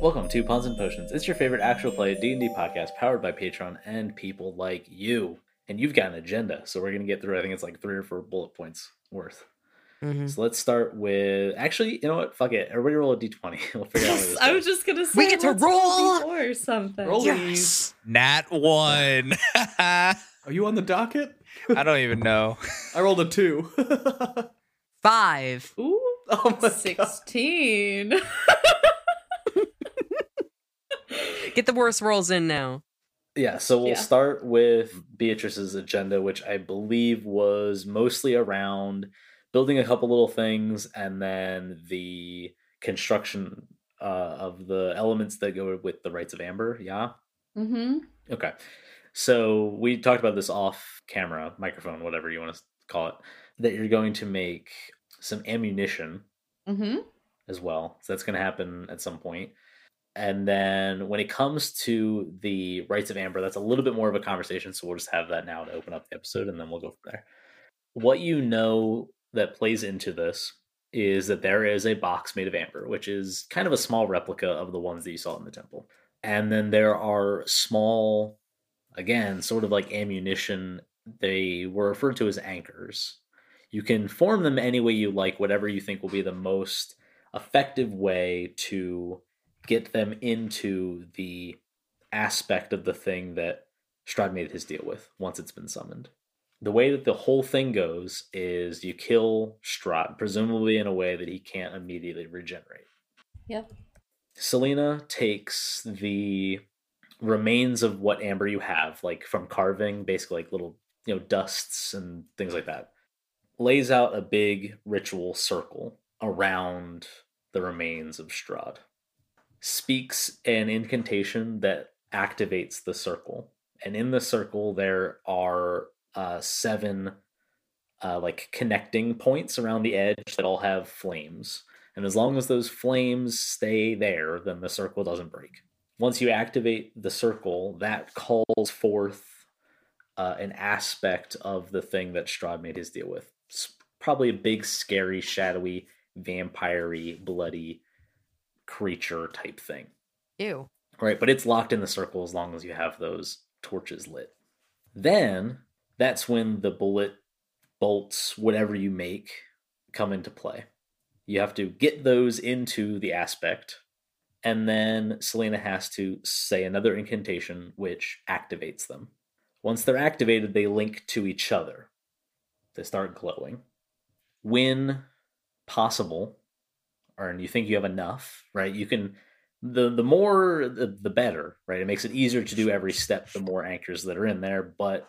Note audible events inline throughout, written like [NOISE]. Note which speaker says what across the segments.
Speaker 1: Welcome to Puns and Potions. It's your favorite actual play D&D podcast powered by Patreon and people like you. And you've got an agenda, so we're going to get through I think it's like 3 or 4 bullet points worth.
Speaker 2: Mm-hmm.
Speaker 1: So let's start with actually, you know what? Fuck it. Everybody roll a d20. [LAUGHS] We'll figure out.
Speaker 3: I was just gonna say
Speaker 2: we get to roll
Speaker 3: or something.
Speaker 1: Rollies.
Speaker 2: yes.
Speaker 4: Nat one. [LAUGHS]
Speaker 5: Are you on the docket?
Speaker 4: I don't even know. [LAUGHS]
Speaker 5: I rolled a two.
Speaker 2: Five.
Speaker 3: Ooh.
Speaker 5: Oh my
Speaker 3: 16.
Speaker 2: Get the worst rolls in now.
Speaker 1: Yeah, so we'll
Speaker 3: Yeah.
Speaker 1: start with Beatrice's agenda, which I believe was mostly around building a couple little things and then the construction uh, of the elements that go with the rites of Amber. Yeah.
Speaker 3: mm-hmm.
Speaker 1: Okay. So we talked about this off camera, microphone, whatever you want to call it, that you're going to make some ammunition
Speaker 3: Mm-hmm.
Speaker 1: as well. So that's going to happen at some point. And then when it comes to the rites of Amber, that's a little bit more of a conversation. So we'll just have that now to open up the episode and then we'll go from there. What you know that plays into this is that there is a box made of amber, which is kind of a small replica of the ones that you saw in the temple. And then there are small, again, sort of like ammunition. They were referred to as anchors. You can form them any way you like, whatever you think will be the most effective way to get them into the aspect of the thing that Strahd made his deal with once it's been summoned. The way that the whole thing goes is you kill Strahd, presumably in a way that he can't immediately regenerate.
Speaker 3: Yep.
Speaker 1: Selena takes the remains of what amber you have, like from carving, basically like little, you know, dusts and things like that, lays out a big ritual circle around the remains of Strahd. Speaks an incantation that activates the circle. And in the circle, there are uh, seven uh, like connecting points around the edge that all have flames. And as long as those flames stay there, then the circle doesn't break. Once you activate the circle, that calls forth uh, an aspect of the thing that Strahd made his deal with. It's probably a big, scary, shadowy, vampire bloody creature type thing.
Speaker 2: Ew.
Speaker 1: Right, but it's locked in the circle as long as you have those torches lit. Then that's when the bullet, bolts, whatever you make, come into play. You have to get those into the aspect, and then Selena has to say another incantation which activates them. Once they're activated, they link to each other. They start glowing. When possible, or and you think you have enough, right? You can the the more the, the better, right? It makes it easier to do every step the more anchors that are in there, but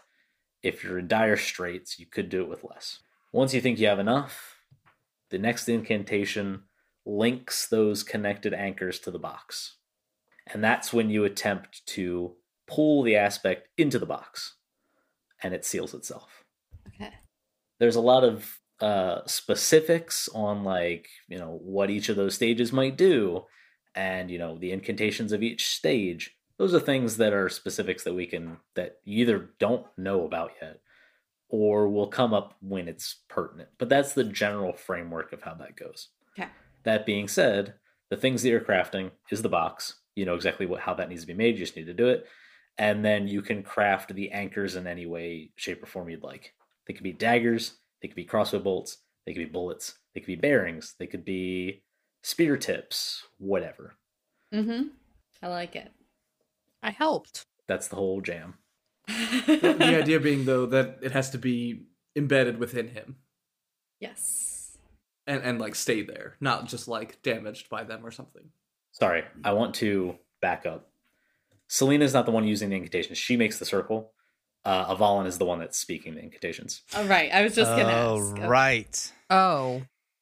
Speaker 1: if you're in dire straits, you could do it with less. Once you think you have enough, the next incantation links those connected anchors to the box. And that's when you attempt to pull the aspect into the box and it seals itself
Speaker 3: Okay.
Speaker 1: there's a lot of uh specifics on like you know what each of those stages might do and you know the incantations of each stage. Those are things that are specifics that we can that you either don't know about yet or will come up when it's pertinent. But that's the general framework of how that goes.
Speaker 3: Okay.
Speaker 1: that being said the things that you're crafting is the box. You know exactly what how that needs to be made. You just need to do it. And then you can craft the anchors in any way shape or form you'd like. They could be daggers they could be crossbow bolts they could be bullets they could be bearings they could be spear tips whatever
Speaker 3: Mm-hmm. I like it.
Speaker 2: I helped.
Speaker 1: that's the whole jam [LAUGHS]
Speaker 5: the idea being though that it has to be embedded within him
Speaker 3: yes.
Speaker 5: and and like stay there, not just like damaged by them or something.
Speaker 1: sorry i want to back up selena's not the one using the incantations she makes the circle uh avalon is the one that's speaking the incantations
Speaker 3: All right. I was just gonna
Speaker 4: oh,
Speaker 3: ask. Okay.
Speaker 4: right.
Speaker 2: Oh.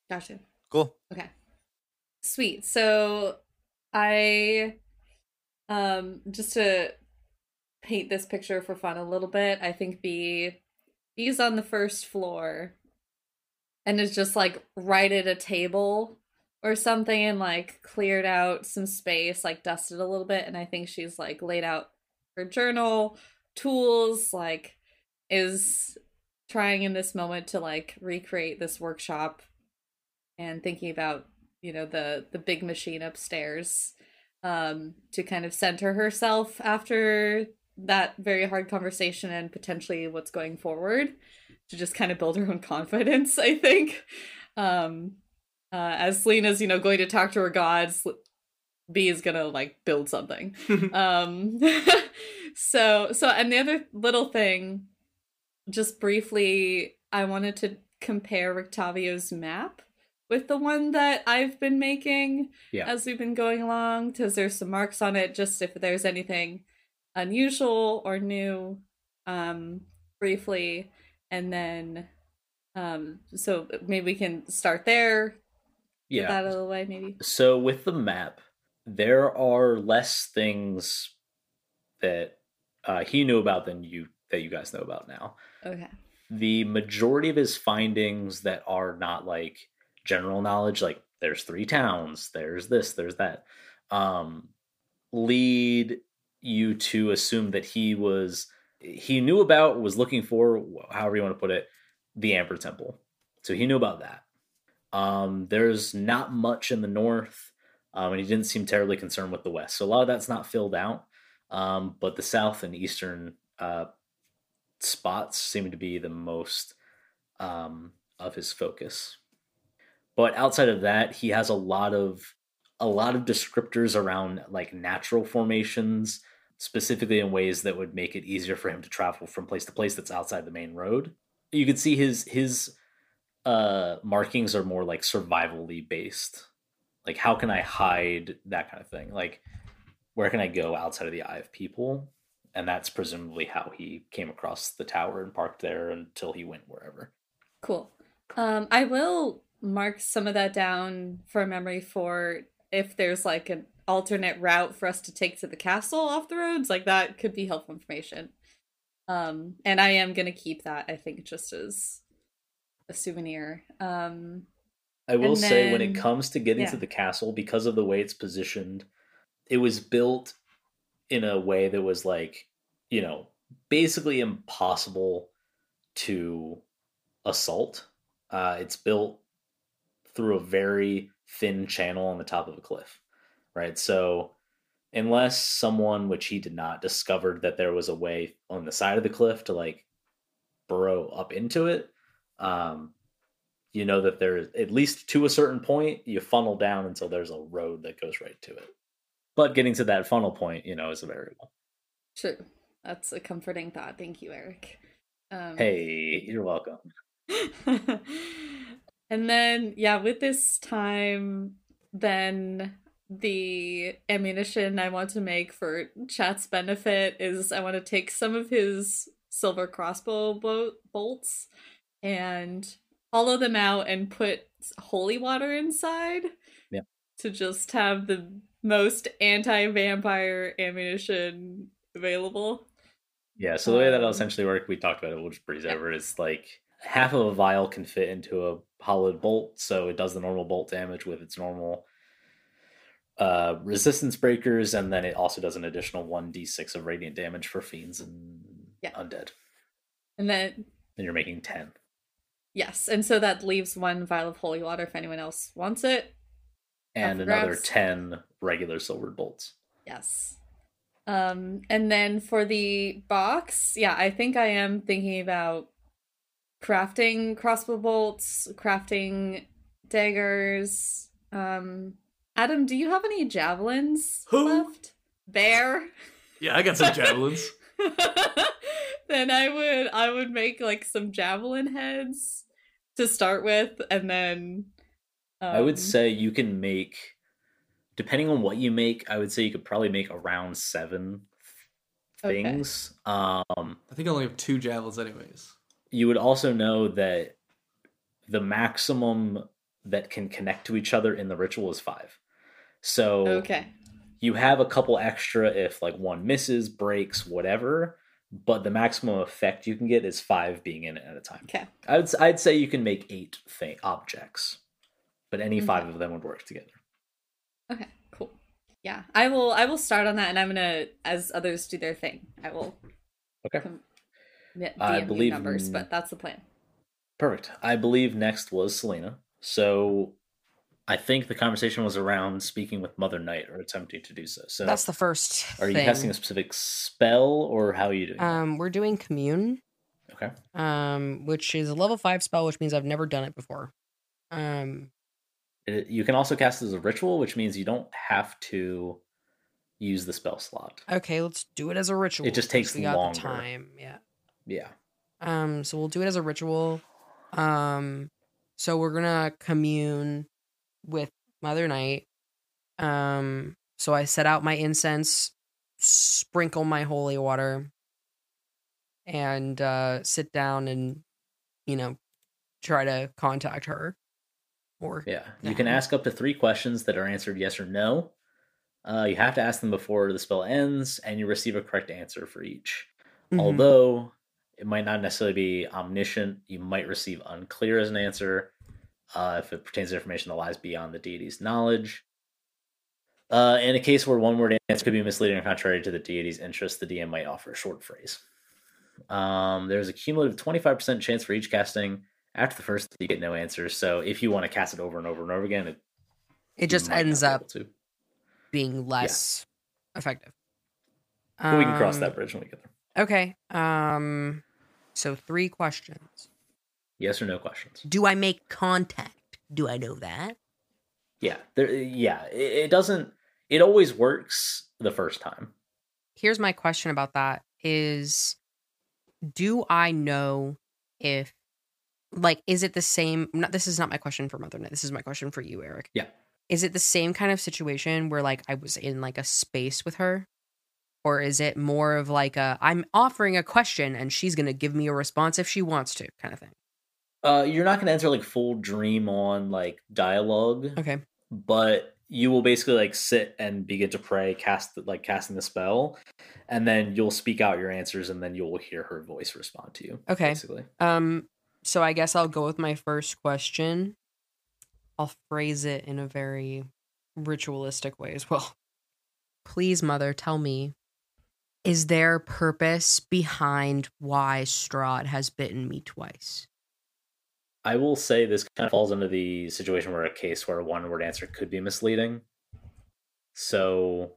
Speaker 3: Gotcha.
Speaker 4: Cool.
Speaker 3: Okay. Sweet. So I um just to paint this picture for fun a little bit, I think B B's on the first floor and is just like right at a table or something and like cleared out some space, like dusted a little bit, and I think she's like laid out her journal, tools, like is trying in this moment to like recreate this workshop and thinking about you know the the big machine upstairs um, to kind of center herself after that very hard conversation and potentially what's going forward to just kind of build her own [LAUGHS] confidence, I think. Um, uh, as Selena's, you know, going to talk to her gods, B is gonna like build something. [LAUGHS] um, [LAUGHS] so, so, and the other little thing, just briefly, I wanted to compare Rictavio's map with the one that I've been making
Speaker 1: Yeah.
Speaker 3: as we've been going along, because there's some marks on it, just if there's anything unusual or new, um, briefly, and then, um, so maybe we can start there. Get
Speaker 1: Yeah.
Speaker 3: that out of the way, maybe.
Speaker 1: So with the map, there are less things that uh, he knew about than you that you guys know about now.
Speaker 3: Okay.
Speaker 1: The majority of his findings that are not like general knowledge, like there's three towns, there's this, there's that, um, lead you to assume that he was he knew about was looking for however you want to put it the amber temple so he knew about that um there's not much in the north um, and he didn't seem terribly concerned with the west. So a lot of that's not filled out um but the south and eastern uh spots seem to be the most um of his focus. But outside of that he has a lot of a lot of descriptors around like natural formations specifically in ways that would make it easier for him to travel from place to place that's outside the main road. You can see his his uh markings are more like survivally based like how can i hide that kind of thing like where can i go outside of the eye of people and that's presumably how he came across the tower and parked there until he went wherever
Speaker 3: Cool. Um, I will mark some of that down for memory for if there's like an alternate route for us to take to the castle off the roads. Like that could be helpful information. Um, and I am gonna keep that. I think just as a souvenir. Um,
Speaker 1: I will
Speaker 3: And
Speaker 1: say when it comes to getting
Speaker 3: yeah.
Speaker 1: to the castle, because of the way it's positioned, it was built in a way that was like, you know, basically impossible to assault. Uh, it's built through a very thin channel on the top of a cliff, right? So, unless someone, which he did not, discovered that there was a way on the side of the cliff to like burrow up into it, um, you know that there's at least to a certain point you funnel down until there's a road that goes right to it but getting to that funnel point you know is a variable
Speaker 3: true. That's a comforting thought. Thank you, Eric. Um,
Speaker 1: hey you're welcome [LAUGHS]
Speaker 3: and then yeah with this time then the ammunition i want to make for chat's benefit is i want to take some of his silver crossbow bo- bolts and hollow them out and put holy water inside
Speaker 1: Yeah.
Speaker 3: to just have the most anti-vampire ammunition available
Speaker 1: yeah so the way that'll
Speaker 3: Um,
Speaker 1: essentially work we talked about it we'll just breeze over is like half of a vial can fit into a hollowed bolt so it does the normal bolt damage with its normal uh resistance breakers and then it also does an additional 1d6 of radiant damage for fiends and
Speaker 3: Yeah.
Speaker 1: undead
Speaker 3: and then
Speaker 1: and you're making 10
Speaker 3: Yes, and so that leaves one vial of holy water if anyone else wants it.
Speaker 1: and another
Speaker 3: grabs.
Speaker 1: 10 regular silvered bolts
Speaker 3: Yes. Um, and then for the box, yeah, I think I am thinking about crafting crossbow bolts, crafting daggers. Um, Adam, do you have any javelins
Speaker 5: Who?
Speaker 3: left? Bear.
Speaker 5: Yeah, I got some javelins. [LAUGHS]
Speaker 3: then I would I would make like some javelin heads to start with, and then
Speaker 1: I would
Speaker 3: um,
Speaker 1: say you can make, depending on what you make, I would say you could probably make around seven
Speaker 3: Okay.
Speaker 1: things. Um,
Speaker 5: I think I only have two javelins, anyways.
Speaker 1: you would also know that the maximum that can connect to each other in the ritual is five. So
Speaker 3: okay.
Speaker 1: you have a couple extra if like one misses, breaks, whatever. But the maximum effect you can get is five being in it at a time.
Speaker 3: Okay.
Speaker 1: I would I'd say you can make eight thing objects, but any mm-hmm.
Speaker 3: five
Speaker 1: of them would work together.
Speaker 3: Okay, cool. Yeah, I will. I will start on that, and I'm gonna, as others do their thing, I will.
Speaker 1: Okay.
Speaker 3: Com-
Speaker 1: I believe
Speaker 3: numbers, but that's the plan.
Speaker 1: Perfect. I believe next was Selena. So I think the conversation was around speaking with Mother Night or attempting to do so. So
Speaker 2: That's the first.
Speaker 1: are you
Speaker 2: thing.
Speaker 1: casting a specific spell or how are you doing? that?
Speaker 2: Um, we're doing commune,
Speaker 1: okay.
Speaker 2: um, which is a level five spell, which means I've never done it before. Um,
Speaker 1: It- you can also cast it as a ritual, which means you don't have to use the spell slot.
Speaker 2: okay, let's do it as a ritual.
Speaker 1: It just takes
Speaker 2: We
Speaker 1: longer.
Speaker 2: time, yeah.
Speaker 1: Yeah.
Speaker 2: Um, so we'll do it as a ritual. Um, so we're gonna commune with Mother Night. Um, so I set out my incense, sprinkle my holy water, and uh, sit down and, you know, try to contact her. Or
Speaker 1: Yeah. You can ask up to three questions that are answered yes or no. Uh, you have to ask them before the spell ends, and you receive a correct answer for each.
Speaker 2: Mhm.
Speaker 1: Although it might not necessarily be omniscient, you might receive unclear as an answer uh, if it pertains to information that lies beyond the deity's knowledge. Uh, in a case where one word answer could be misleading or contrary to the deity's interest, the DM might offer a short phrase. Um, there's a cumulative 25% chance for each casting. After the first, you get no answers. So if you want to cast it over and over and over again, it,
Speaker 2: it just
Speaker 1: you might not
Speaker 2: ends up being less effective.
Speaker 1: But we can cross that
Speaker 2: Um,
Speaker 1: bridge when we get there.
Speaker 2: Okay. Um, so three questions.
Speaker 1: Yes or no questions.
Speaker 2: Do I make contact? Do I know that?
Speaker 1: Yeah, there. Yeah, it, it doesn't. It always works the first time.
Speaker 2: Here's my question about that is do I know if like is it the same not this is not my question for Mother Night. This is my question for you, Eric.
Speaker 1: Yeah.
Speaker 2: Is it the same kind of situation where like I was in like a space with her? Or is it more of like a I'm offering a question and she's gonna give me a response if she wants to kind of thing?
Speaker 1: Uh, you're not going to enter like full dream on like dialogue,
Speaker 2: Okay.
Speaker 1: but you will basically like sit and begin to pray, cast the, like casting the spell, and then you'll speak out your answers, and then you'll hear her voice respond to you.
Speaker 2: Okay.
Speaker 1: basically.
Speaker 2: Um, so I guess I'll go with my first question. I'll phrase it in a very ritualistic way as well. Please, mother, tell me, is there purpose behind why Strahd has bitten me twice?
Speaker 1: I will say this kind of falls into the situation where a case where a one word answer could be misleading. So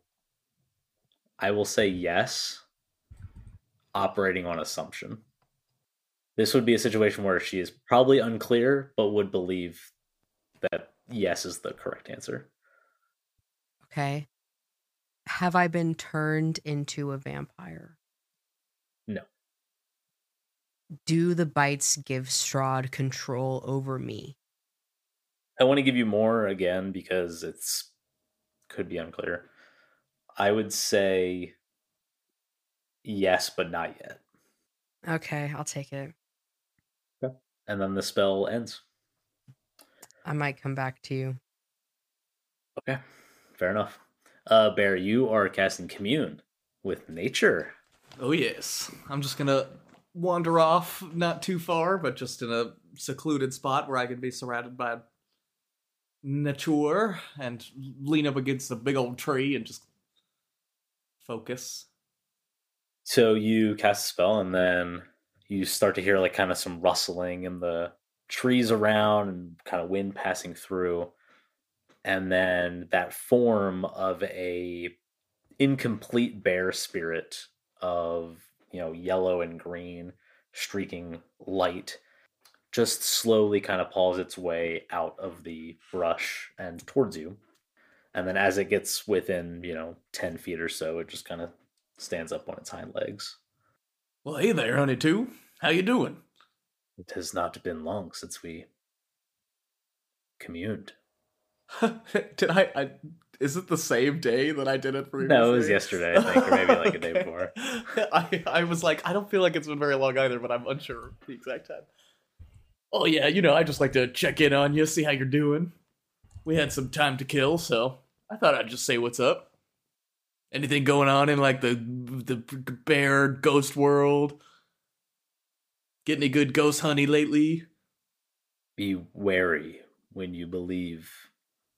Speaker 1: I will say yes, operating on assumption. This would be a situation where she is probably unclear, but would believe that yes is the correct answer.
Speaker 2: Okay. Have I been turned into a vampire?
Speaker 1: No.
Speaker 2: Do the bites give Strahd control over me?
Speaker 1: I want to give you more again because it's could be unclear. I would say yes, but not yet.
Speaker 2: Okay, I'll take it.
Speaker 1: And then the spell ends.
Speaker 2: I might come back to you.
Speaker 1: Okay, fair enough. Uh, Bear, you are casting commune with nature.
Speaker 5: Oh yes. I'm just gonna wander off, not too far, but just in a secluded spot where I can be surrounded by nature and lean up against a big old tree and just focus.
Speaker 1: So you cast a spell, and then you start to hear like kind of some rustling in the trees around, and kind of wind passing through, and then that form of a incomplete bear spirit of you know yellow and green streaking light just slowly kind of paws its way out of the brush and towards you and then as it gets within you know 10 feet or so it just kind of stands up on its hind legs
Speaker 5: Well, hey there, honey too. How you doing?
Speaker 1: it has not been long since we communed [LAUGHS]
Speaker 5: did I, I? Is it the same day that I did it previously?
Speaker 1: No, it was yesterday, I think, or maybe, like, a day [LAUGHS] before.
Speaker 5: I I was like, I don't feel like it's been very long either, but I'm unsure of the exact time. Oh yeah, you know, I just like to check in on you, see how you're doing. We had some time to kill, so I thought I'd just say what's up. Anything going on in like the the bear ghost world? Get any good ghost honey lately?
Speaker 1: be wary when you believe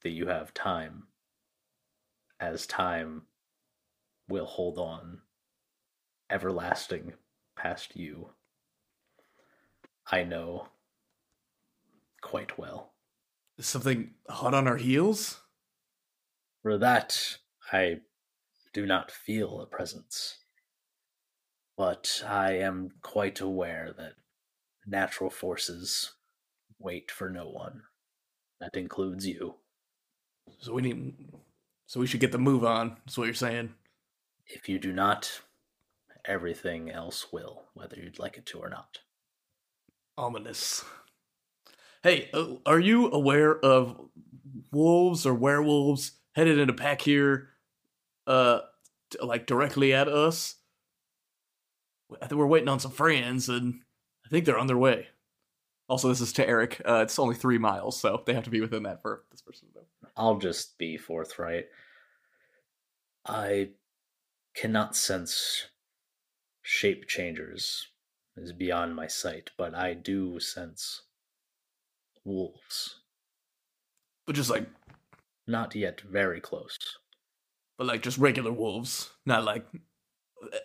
Speaker 1: that you have time as time will hold on everlasting past you i know quite well
Speaker 5: Is something hot on our heels?
Speaker 1: For that, I do not feel a presence. But I am quite aware that natural forces wait for no one. That includes you.
Speaker 5: So we need. So we should get the move on. That's what you're saying.
Speaker 1: If you do not, everything else will, whether you'd like it to or not.
Speaker 5: Ominous. Hey, uh, are you aware of wolves or werewolves headed in a pack here? Uh, like directly at us. I think we're waiting on some friends, and I think they're on their way. Also, this is to Eric. Uh, it's only three miles, so they have to be within that for this person to know.
Speaker 1: I'll just be forthright. I cannot sense shape changers is beyond my sight, but I do sense wolves.
Speaker 5: But just like,
Speaker 1: Not yet very close.
Speaker 5: but like just regular wolves, not like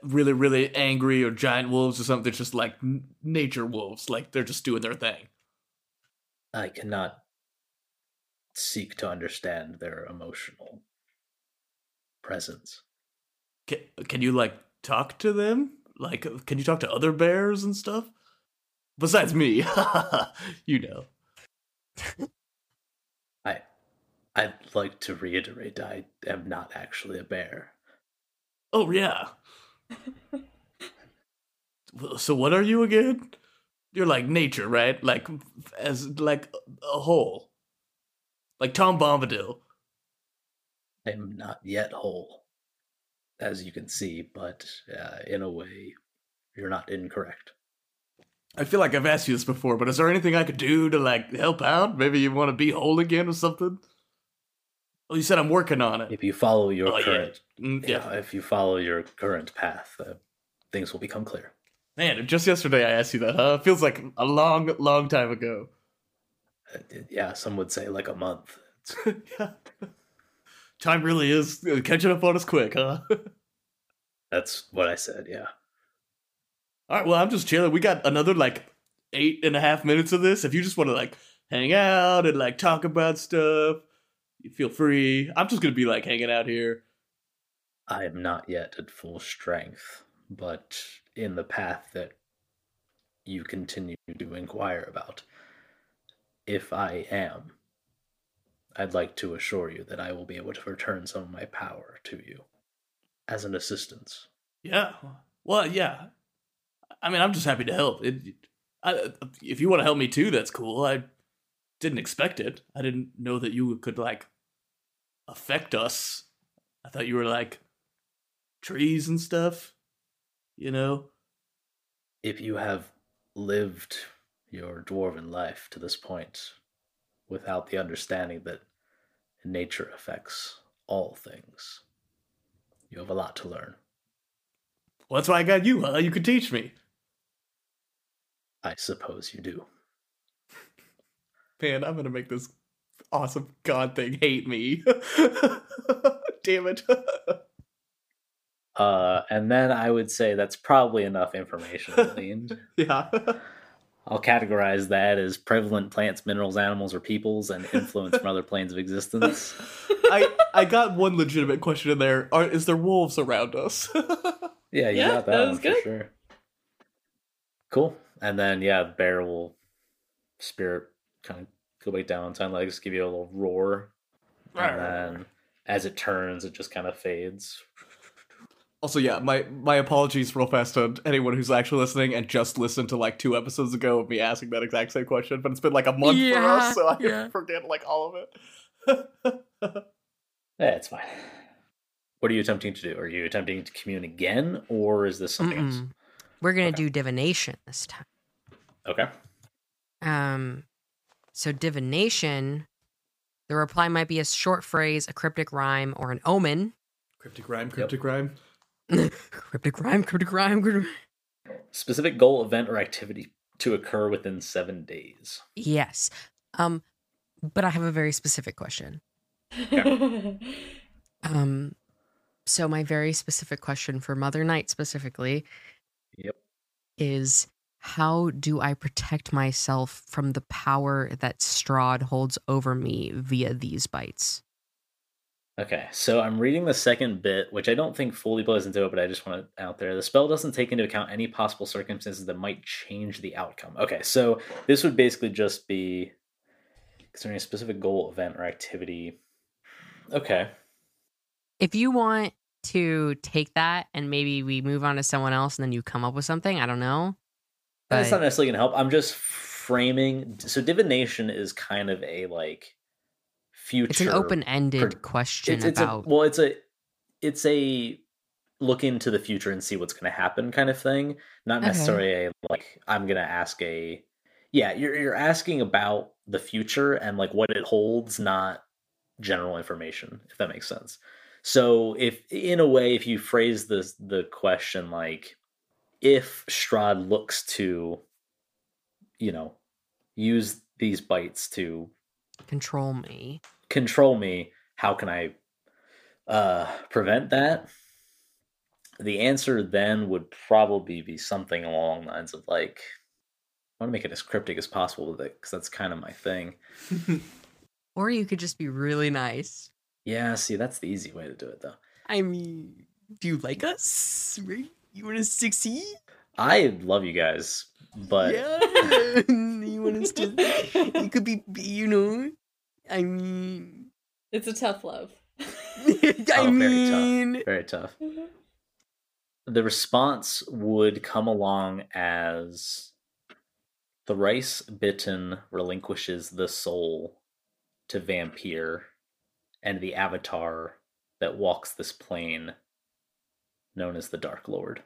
Speaker 5: really, really angry or giant wolves or something. Just like n- nature wolves. Like they're just doing their thing.
Speaker 1: I cannot seek to understand their emotional presence.
Speaker 5: Can, can you like talk to them? Like, can you talk to other bears and stuff? Besides me, [LAUGHS] you know. [LAUGHS]
Speaker 1: I I'd like to reiterate I am not actually a bear.
Speaker 5: Oh yeah. So what are you again? You're like nature, right? Like as like a whole. Like Tom Bombadil.
Speaker 1: I am not yet whole, as you can see, but uh, in a way, you're not incorrect.
Speaker 5: I feel like I've asked you this before, but is there anything I could do to like help out? Maybe you want to be whole again or something? Well, you said I'm working on it.
Speaker 1: If you follow your
Speaker 5: Oh, yeah.
Speaker 1: current,
Speaker 5: Mm,
Speaker 1: yeah. if you follow your current path, uh, things will become clear.
Speaker 5: Man, just yesterday I asked you that, huh? Feels like a long, long time ago.
Speaker 1: Uh, yeah, some would say like a month. [LAUGHS]
Speaker 5: yeah. Time really is uh, catching up on us quick, huh? [LAUGHS]
Speaker 1: That's what I said. Yeah.
Speaker 5: All right, well, I'm just chilling. We got another like eight and a half minutes of this. If you just want to like hang out and like talk about stuff, you feel free. I'm just gonna be like hanging out here.
Speaker 1: I am not yet at full strength, but in the path that you continue to inquire about, if I am, I'd like to assure you that I will be able to return some of my power to you as an assistance.
Speaker 5: Yeah. Well, yeah. I mean, I'm just happy to help. It, I, if you want to help me too, that's cool. I didn't expect it. I didn't know that you could like affect us. I thought you were like trees and stuff. You know.
Speaker 1: If you have lived your dwarven life to this point without the understanding that nature affects all things, you have a lot to learn.
Speaker 5: Well, that's why I got you, huh? You could teach me.
Speaker 1: I suppose you do. [LAUGHS]
Speaker 5: Man, I'm gonna make this awesome god thing hate me. [LAUGHS] Damn it.
Speaker 1: Uh, and then I would say that's probably enough information [LAUGHS] gleaned.
Speaker 5: yeah.
Speaker 1: I'll categorize that as prevalent plants, minerals, animals, or peoples, and influence from other planes of existence. [LAUGHS]
Speaker 5: I I got one legitimate question in there. Are is there wolves around us? [LAUGHS]
Speaker 1: Yeah, you
Speaker 3: Yeah,
Speaker 1: got that,
Speaker 3: that
Speaker 1: one
Speaker 3: was
Speaker 1: for
Speaker 3: good.
Speaker 1: sure. Cool. And then yeah, the bear will spirit kind of go back down on ten legs, give you a little roar, and then as it turns, it just kind of fades.
Speaker 5: Also, yeah, my my apologies real fast to anyone who's actually listening and just listened to like two episodes ago of me asking that exact same question, but it's been like a month for us, so I
Speaker 2: yeah.
Speaker 5: forget like all of it.
Speaker 1: Yeah, [LAUGHS] it's fine. What are you attempting to do? Are you attempting to commune again, or is this something else?
Speaker 2: Mm-mm. We're gonna
Speaker 1: Okay.
Speaker 2: do divination this time.
Speaker 1: Okay.
Speaker 2: Um, so divination, the reply might be a short phrase, a cryptic rhyme, or an omen.
Speaker 5: cryptic rhyme, cryptic rhyme. [LAUGHS]
Speaker 2: cryptic rhyme, cryptic rhyme. Cryptic...
Speaker 1: Specific goal, event, or activity to occur within seven days.
Speaker 2: Yes. Um, but I have a very specific question. Um, so my very specific question for Mother Night specifically
Speaker 1: Yep.
Speaker 2: is how do I protect myself from the power that Strahd holds over me via these bites?
Speaker 1: Okay, so I'm reading the second bit, which I don't think fully plays into it, but I just want it out there. The spell doesn't take into account any possible circumstances that might change the outcome. Okay, so this would basically just be concerning a specific goal, event, or activity. Okay.
Speaker 2: If you want to take that and maybe we move on to someone else and then you come up with something, I don't know.
Speaker 1: That's not necessarily gonna help. I'm just framing so divination is kind of a like future
Speaker 2: It's an open-ended
Speaker 1: per-
Speaker 2: question
Speaker 1: it's, it's
Speaker 2: about
Speaker 1: a well it's a it's a look into the future and see what's going to happen kind of thing not
Speaker 2: Okay.
Speaker 1: necessarily a like i'm going to ask a yeah you're you're asking about the future and like what it holds not general information if that makes sense so if in a way if you phrase this the question like if Strahd looks to you know use these bites to
Speaker 2: control me.
Speaker 1: Control me how can i uh prevent that the answer then would probably be something along the lines of like i want to make it as cryptic as possible with it because that's kind of my thing [LAUGHS]
Speaker 2: Or you could just be really nice.
Speaker 1: yeah see that's the easy way to do it though
Speaker 2: I mean, do you like us? You want to succeed?
Speaker 1: i love you guys but
Speaker 2: yeah. [LAUGHS] you want us to? You could be- you know. I mean,
Speaker 3: It's a tough love. [LAUGHS]
Speaker 2: I
Speaker 1: Oh, very
Speaker 2: mean,
Speaker 1: very tough mm-hmm. the response would come along as the rice bitten relinquishes the soul to vampire and the avatar that walks this plane known as the dark lord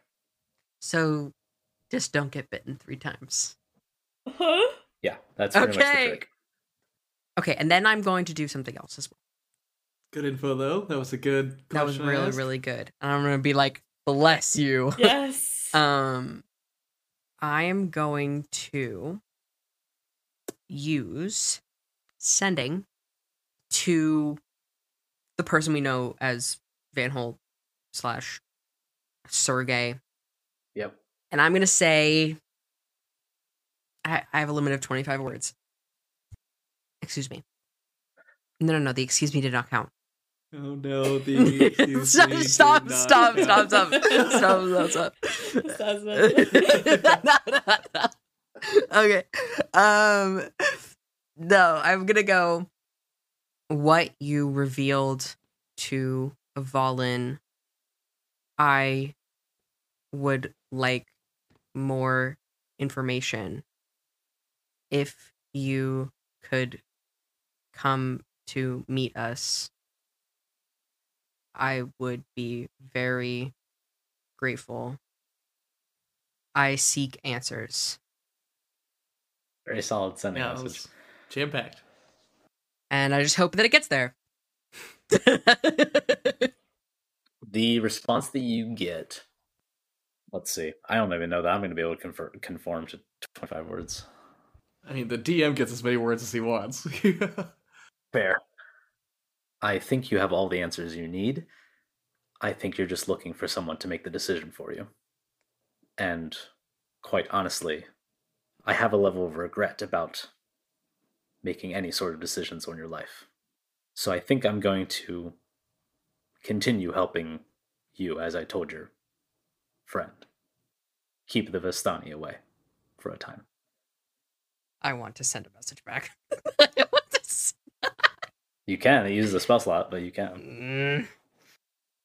Speaker 2: so just don't get bitten three times.
Speaker 3: Huh?
Speaker 1: yeah that's pretty much the
Speaker 2: Okay.
Speaker 1: trick
Speaker 2: Okay, and then I'm going to do something else as well.
Speaker 5: Good info though. That was a good.
Speaker 2: That was really,
Speaker 5: asked.
Speaker 2: really good. And I'm gonna be like, bless you.
Speaker 3: Yes. [LAUGHS]
Speaker 2: Um, I am going to use sending to the person we know as Van Holt slash Sergey,
Speaker 1: yep
Speaker 2: and I'm gonna say I, I have a limit of 25 words. Excuse me. No, no, no. The excuse me did not count.
Speaker 5: Oh no, the [LAUGHS] excuse
Speaker 2: stop,
Speaker 5: me
Speaker 2: stop,
Speaker 5: did not
Speaker 2: stop,
Speaker 5: count.
Speaker 2: stop, stop, stop, stop, stop. [LAUGHS] [LAUGHS] okay. Um no, I'm gonna go what you revealed to Valen. I would like more information. If you could come to meet us, I would be very grateful. I seek answers.
Speaker 1: very solid sending
Speaker 5: Yeah,
Speaker 1: message
Speaker 5: jam packed.
Speaker 2: And I just hope that it gets there. [LAUGHS]
Speaker 1: the response that you get let's see i don't even know that i'm going to be able to confer- conform to 25 words
Speaker 5: I mean, the DM gets as many words as he wants. [LAUGHS]
Speaker 1: Fair. I think you have all the answers you need. I think you're just looking for someone to make the decision for you. And quite honestly, I have a level of regret about making any sort of decisions on your life. So I think I'm going to continue helping you as I told your friend. Keep the Vistani away for a time.
Speaker 2: I want to send a message back. [LAUGHS] I want to s-
Speaker 1: You can use the spell slot, but you can.
Speaker 2: Mm.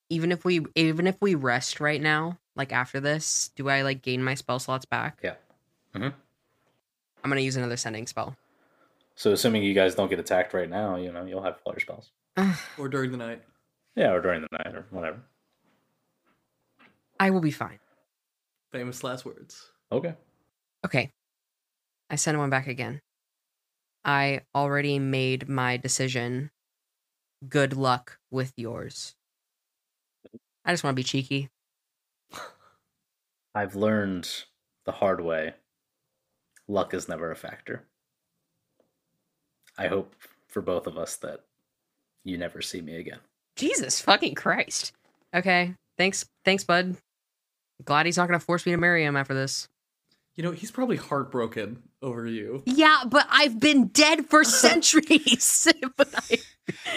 Speaker 2: Even if we even if we rest right now, like after this, do I like gain my spell slots back?
Speaker 1: Yeah. Mhm.
Speaker 2: I'm gonna use another sending spell.
Speaker 1: So assuming you guys don't get attacked right now, you know, you'll have flare spells. [SIGHS]
Speaker 5: or during the night.
Speaker 1: Yeah, or during the night or whatever.
Speaker 2: I will be fine.
Speaker 5: Famous last words.
Speaker 1: Okay.
Speaker 2: Okay. I send one back again. I already made my decision. Good luck with yours. I just want to be cheeky.
Speaker 1: I've learned the hard way. Luck is never a factor. I hope for both of us that you never see me again.
Speaker 2: Jesus fucking Christ. Okay. Thanks. Thanks, bud. Glad he's not going to force me to marry him after this.
Speaker 5: You know, he's probably heartbroken over you.
Speaker 2: Yeah, but I've been dead for [LAUGHS] centuries. [LAUGHS] But I-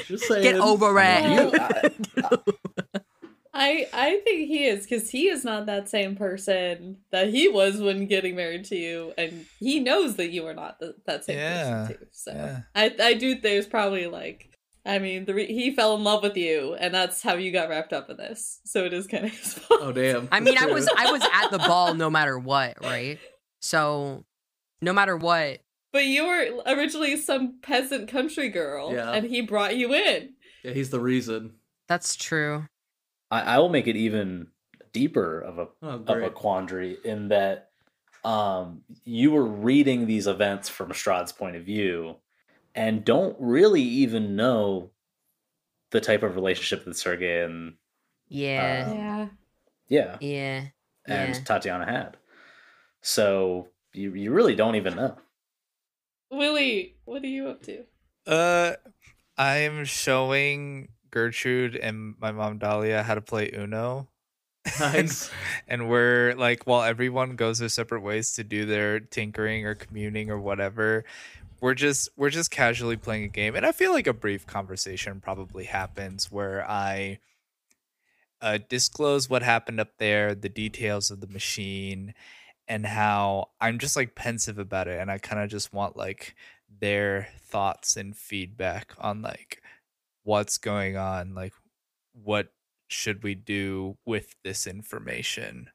Speaker 5: Just saying.
Speaker 2: Get over it.
Speaker 1: You, I, [LAUGHS]
Speaker 3: I I think he is because he is not that same person that he was when getting married to you, and he knows that you are not the, that same
Speaker 4: Yeah,
Speaker 3: person too. So
Speaker 4: yeah.
Speaker 3: I I do. Think there's probably like I mean, the re- he fell in love with you, and that's how you got wrapped up in this. So it is kind of his [LAUGHS] fault.
Speaker 5: Oh damn.
Speaker 2: I mean, I [LAUGHS] was I was at the ball no matter what, right? So no matter what,
Speaker 3: But you were originally some peasant country girl,
Speaker 5: Yeah.
Speaker 3: and he brought you in.
Speaker 5: Yeah, he's the reason.
Speaker 2: that's true.
Speaker 1: I, I will make it even deeper of a
Speaker 5: Oh
Speaker 1: of a quandary in that um, you were reading these events from Strahd's point of view and don't really even know the type of relationship that Sergey and
Speaker 2: Yeah.
Speaker 1: Uh,
Speaker 3: Yeah.
Speaker 1: yeah
Speaker 2: yeah.
Speaker 1: and
Speaker 2: Yeah.
Speaker 1: Tatiana had. So you you really don't even know.
Speaker 3: Willie, what are you up to?
Speaker 4: Uh, I'm showing Gertrude and my mom Dahlia how to play Uno.
Speaker 5: Nice. [LAUGHS]
Speaker 4: and we're like while everyone goes their separate ways to do their tinkering or communing or whatever we're just we're just casually playing a game and i feel like a brief conversation probably happens where i uh, disclose what happened up there the details of the machine and how i'm just like pensive about it and i kind of just want like their thoughts and feedback on like what's going on like what should we do with this information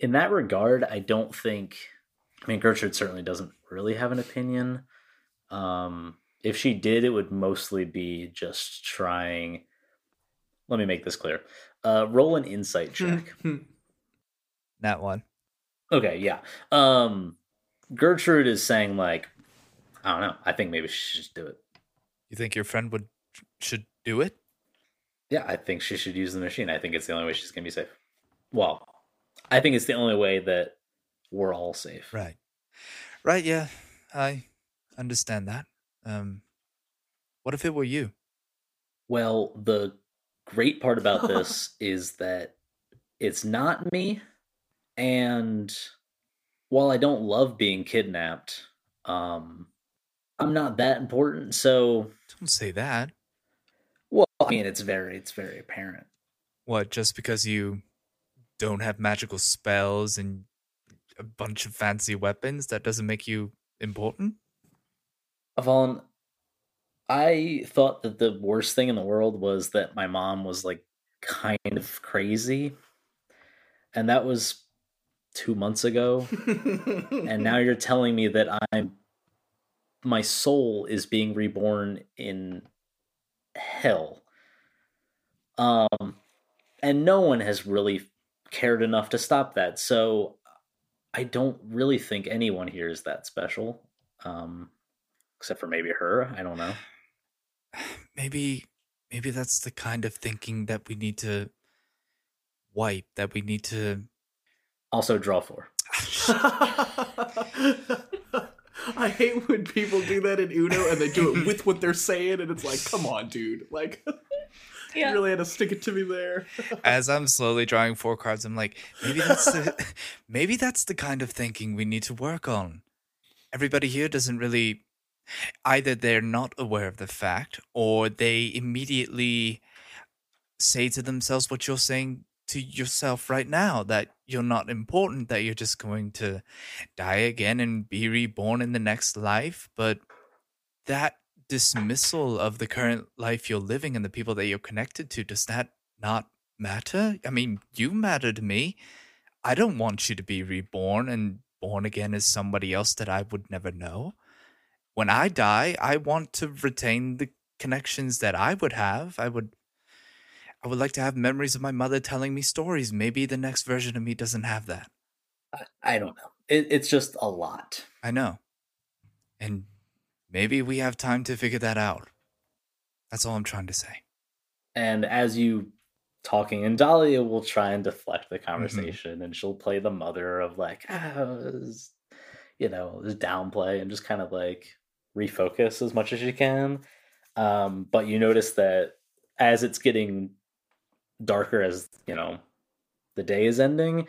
Speaker 1: In that regard, I don't think. I mean, Gertrude certainly doesn't really have an opinion. Um, if she did, it would mostly be just trying. Let me make this clear. Uh, roll an insight check.
Speaker 4: that one
Speaker 1: okay, yeah. Um, Gertrude is saying like, I don't know. I think maybe she should just do it.
Speaker 4: You think your friend would should do it?
Speaker 1: Yeah, I think she should use the machine. I think it's the only way she's gonna be safe. Well, I think it's the only way that we're all safe.
Speaker 4: Right. Right, yeah. I understand that. Um what if it were you?
Speaker 1: Well, the great part about [LAUGHS] this is that it's not me. And while I don't love being kidnapped, um, I'm not that important. So,
Speaker 4: Don't say that.
Speaker 1: well, I mean, it's very, it's very apparent.
Speaker 4: What, just because you don't have magical spells and a bunch of fancy weapons, that doesn't make you important?
Speaker 1: Avalon, I thought that the worst thing in the world was that my mom was like kind of crazy. And that was two months ago. [LAUGHS] and now you're telling me that I'm my soul is being reborn in hell. Um and no one has really cared enough to stop that. So I don't really think anyone here is that special. Um except for maybe her, I don't know. [SIGHS]
Speaker 4: Maybe maybe that's the kind of thinking that we need to wipe, that we need to
Speaker 1: Also draw for. [LAUGHS]
Speaker 5: I hate when people do that in Uno and they do it with what they're saying, and it's like, come on, dude. Like, [LAUGHS]
Speaker 3: Yeah.
Speaker 5: you really had to stick it to me there. [LAUGHS]
Speaker 4: as I'm slowly drawing four cards, I'm like, maybe that's the [LAUGHS] maybe that's the kind of thinking we need to work on. Everybody here doesn't really either they're not aware of the fact or they immediately say to themselves what you're saying to yourself right now that you're not important that you're just going to die again and be reborn in the next life but that dismissal of the current life you're living and the people that you're connected to does that not matter i mean you matter to me i don't want you to be reborn and born again as somebody else that i would never know when i die i want to retain the connections that i would have i would i would like to have memories of my mother telling me stories maybe the next version of me doesn't have that
Speaker 1: I, I don't know. It, it's just a lot.
Speaker 4: I know. And maybe we have time to figure that out. That's all I'm trying to say.
Speaker 1: And as you talking, and Dahlia will try and deflect the conversation, and she'll play the mother of like, this- you know, this downplay, and just kind of like refocus as much as you can. Um, but you notice that as it's getting darker, as you know, the day is ending,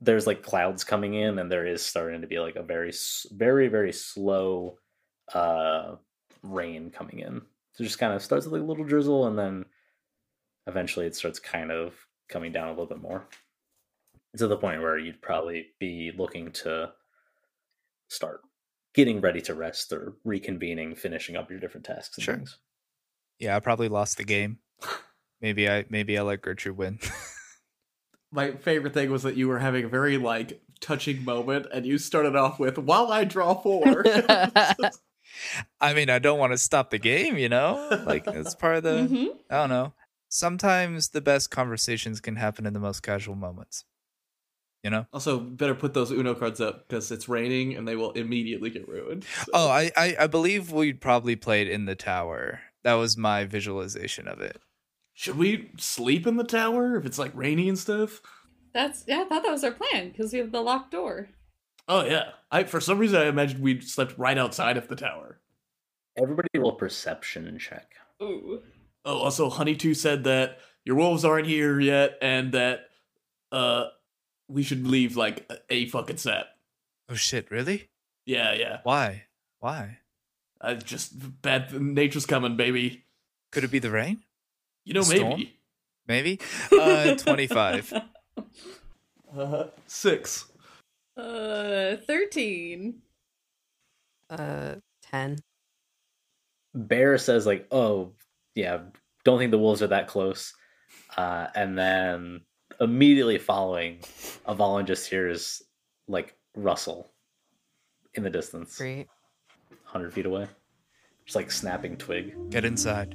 Speaker 1: there's like clouds coming in, and there is starting to be like a very, very, very slow uh rain coming in. So it just kind of starts with like a little drizzle, and then eventually it starts kind of coming down a little bit more to the point where you'd probably be looking to start getting ready to rest or reconvening, finishing up your different tasks and
Speaker 4: Sure.
Speaker 1: things.
Speaker 4: Yeah, I probably lost the game. Maybe I maybe I let Gertrude win. [LAUGHS]
Speaker 5: My favorite thing was that you were having a very like touching moment, and you started off with "While I draw four. [LAUGHS] [LAUGHS]
Speaker 4: I mean, I don't want to stop the game, you know? Like it's part of the
Speaker 3: Mhm.
Speaker 4: I don't know. Sometimes the best conversations can happen in the most casual moments. You know?
Speaker 5: also, better put those Uno cards up because it's raining, and they will immediately get ruined. So-
Speaker 4: Oh, I, I I believe we probably played in the tower. That was my visualization of it.
Speaker 5: should we sleep in the tower if it's like rainy and stuff?
Speaker 3: That's yeah. I thought that was our plan because we have the locked door.
Speaker 5: Oh yeah, I for some reason I imagined we slept right outside of the tower.
Speaker 1: Everybody will perception check.
Speaker 3: Ooh.
Speaker 5: Oh, also, Honeydew said that your wolves aren't here yet, and that uh we should leave like a, a fucking set.
Speaker 4: Oh shit, really?
Speaker 5: Yeah, yeah.
Speaker 4: Why? Why?
Speaker 5: I just bad nature's coming, baby.
Speaker 4: Could it be the rain?
Speaker 5: You know, maybe.
Speaker 4: Maybe? [LAUGHS] Uh 25. [LAUGHS]
Speaker 5: Uh, six.
Speaker 3: Uh, thirteen.
Speaker 2: Uh, ten.
Speaker 1: Bear says like, "Oh, yeah, don't think the wolves are that close." Uh, and then immediately following, Avalon just hears like rustle in the distance,
Speaker 2: Great.
Speaker 1: hundred feet away, just like snapping twig.
Speaker 4: Get inside.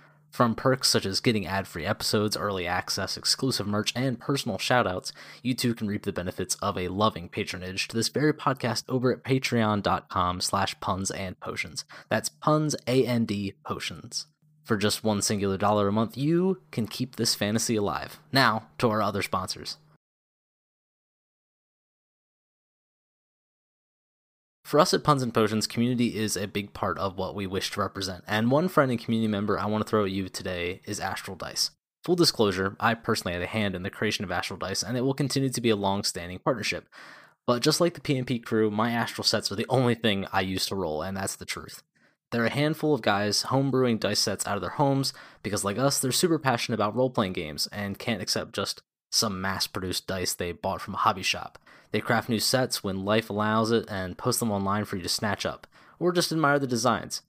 Speaker 6: From perks such as getting ad-free episodes, early access, exclusive merch, and personal shoutouts, you too can reap the benefits of a loving patronage to this very podcast over at patreon.com slash puns and potions. That's puns A-N-D potions. For just one singular dollar a month, you can keep this fantasy alive. Now, to our other sponsors. For us at Puns and Potions, community is a big part of what we wish to represent, and one friend and community member I want to throw at you today is Astral Dice. Full disclosure, I personally had a hand in the creation of Astral Dice, and it will continue to be a long standing partnership. But just like the PMP crew, my Astral sets are the only thing I use to roll, and that's the truth. They're a handful of guys homebrewing dice sets out of their homes because, like us, they're super passionate about role playing games and can't accept just some mass produced dice they bought from a hobby shop. They craft new sets when life allows it and post them online for you to snatch up, or just admire the designs.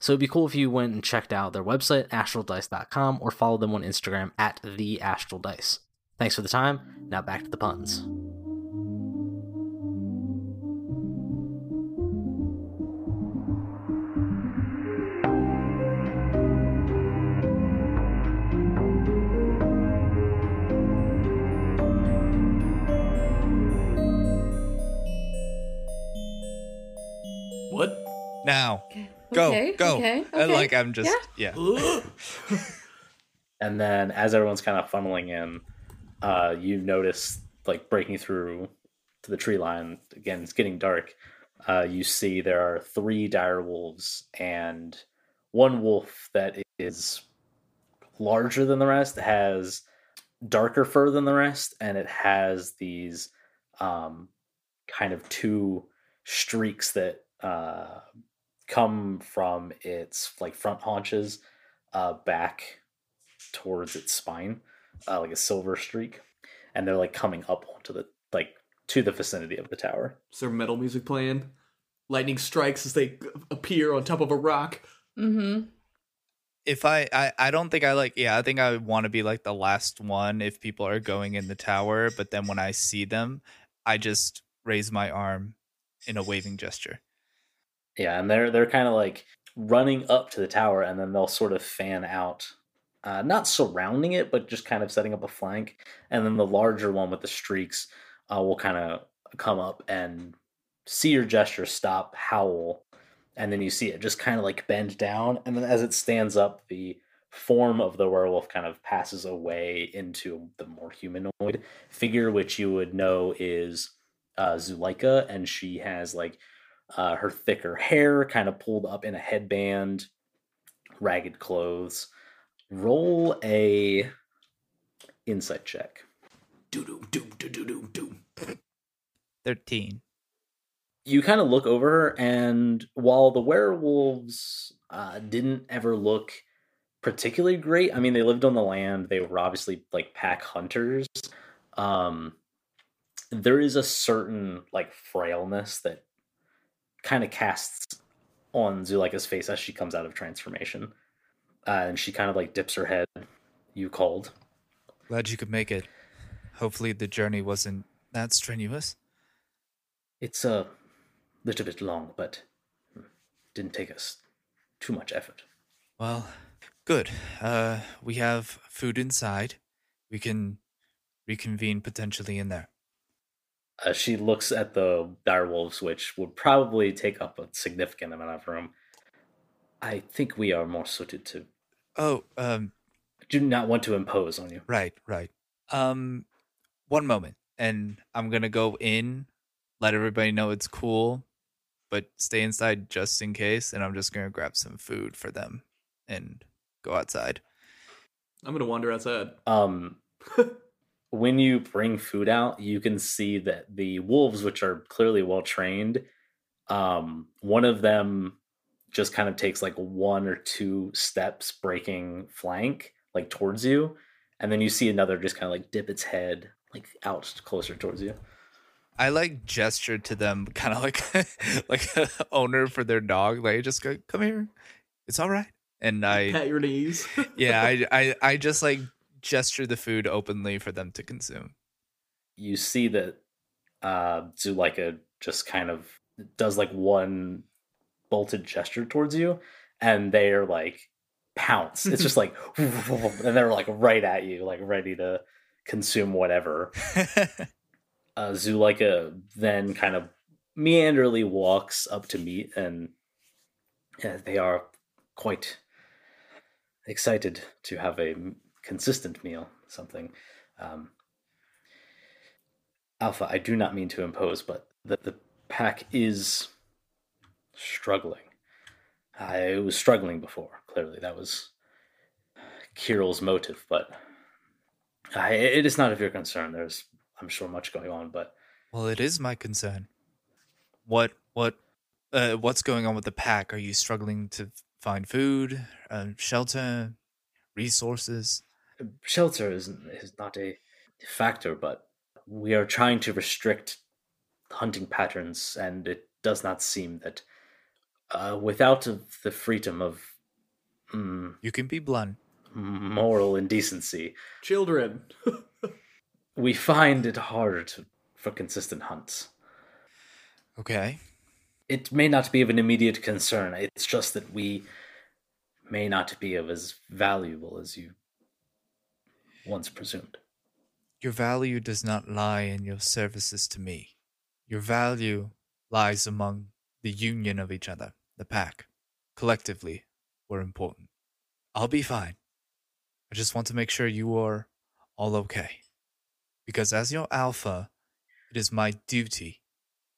Speaker 6: So it'd be cool if you went and checked out their website, astraldice.com, or followed them on Instagram at the Astral Dice. Thanks for the time. Now back to the puns.
Speaker 4: Now.
Speaker 3: Okay.
Speaker 4: Go.
Speaker 3: Okay.
Speaker 4: go.
Speaker 3: Okay.
Speaker 4: Uh,
Speaker 3: okay.
Speaker 4: Like I'm just yeah. [GASPS]
Speaker 1: And then as everyone's kind of funneling in, uh, you notice like breaking through to the tree line. Again, it's getting dark. Uh, you see there are three dire wolves and one wolf that is larger than the rest, has darker fur than the rest, and it has these um, kind of two streaks that uh, come from its like front haunches uh, back towards its spine, uh, like a silver streak, and they're like coming up onto the like to the vicinity of the tower.
Speaker 5: Is there metal music playing? Lightning strikes as they appear on top of a rock.
Speaker 3: Mm-hmm.
Speaker 4: If I, I I don't think I like yeah, I think I want to be like the last one if people are going in the tower, but then when I see them, I just raise my arm in a waving gesture.
Speaker 1: Yeah, and they're they're kind of like running up to the tower, and then they'll sort of fan out, uh, not surrounding it, but just kind of setting up a flank. And then the larger one with the streaks uh, will kind of come up and see your gesture, stop, howl, and then you see it just kind of like bend down. And then as it stands up, the form of the werewolf kind of passes away into the more humanoid figure, which you would know is uh, Zuleika, and she has like uh, her thicker hair kind of pulled up in a headband, ragged clothes. Roll a insight check.
Speaker 5: Do do do do do do do.
Speaker 4: 13.
Speaker 1: You kind of look over her, and while the werewolves uh, didn't ever look particularly great, I mean, they lived on the land. They were obviously like pack hunters. Um, there is a certain like frailness that kind of casts on Zuleika's face as she comes out of transformation. Uh, and she kind of like dips her head. You called.
Speaker 4: Glad you could make it. Hopefully, the journey wasn't that strenuous.
Speaker 1: It's a little bit long, but didn't take us too much effort.
Speaker 4: Well, good. Uh, we have food inside. We can reconvene potentially in there.
Speaker 1: Uh, she looks at the direwolves, which would probably take up a significant amount of room. I think we are more suited to.
Speaker 4: Oh, um,
Speaker 1: Do not want to impose on you.
Speaker 4: right, right. Um, one moment, and I'm gonna go in, let everybody know it's cool, but stay inside just in case. And I'm just gonna grab some food for them and go outside.
Speaker 5: I'm gonna wander outside.
Speaker 1: Um, [LAUGHS] when you bring food out, you can see that the wolves, which are clearly well trained, um, one of them just kind of takes like one or two steps breaking flank like towards you, and then you see another just kind of like dip its head like out closer towards you.
Speaker 4: I like gesture to them, kind of [LAUGHS] like like a owner for their dog. Like just go, come here, it's all right. And I
Speaker 5: Pat your knees. [LAUGHS]
Speaker 4: yeah, I, I I just like gesture the food openly for them to consume.
Speaker 1: You see that uh, Zuleika just kind of does like one bolted gesture towards you, and they're like pounce. It's just like, [LAUGHS] [LAUGHS] and they're like right at you, like ready to consume whatever. [LAUGHS] uh, Zuleika then kind of meanderly walks up to meet, and yeah, they are quite excited to have a consistent meal. Something. Um, Alpha, I do not mean to impose, but the, the pack is struggling. I was struggling before. Clearly, that was Kiril's motive, but I, it is not of your concern. There's, I'm sure, much going on, but
Speaker 4: well, it is my concern. What what uh, what's going on with the pack? Are you struggling to find food, uh, shelter, resources?
Speaker 1: Shelter is is not a factor, but we are trying to restrict hunting patterns, and it does not seem that uh, without the freedom of mm,
Speaker 4: You can be blunt.
Speaker 1: moral indecency,
Speaker 5: Children. [LAUGHS]
Speaker 1: we find it harder to, for consistent hunts.
Speaker 4: Okay.
Speaker 1: It may not be of an immediate concern. It's just that we may not be of as valuable as you once presumed.
Speaker 4: Your value does not lie in your services to me. Your value lies among the union of each other, the pack. Collectively, we're important. I'll be fine. I just want to make sure you are all okay. Because as your alpha, it is my duty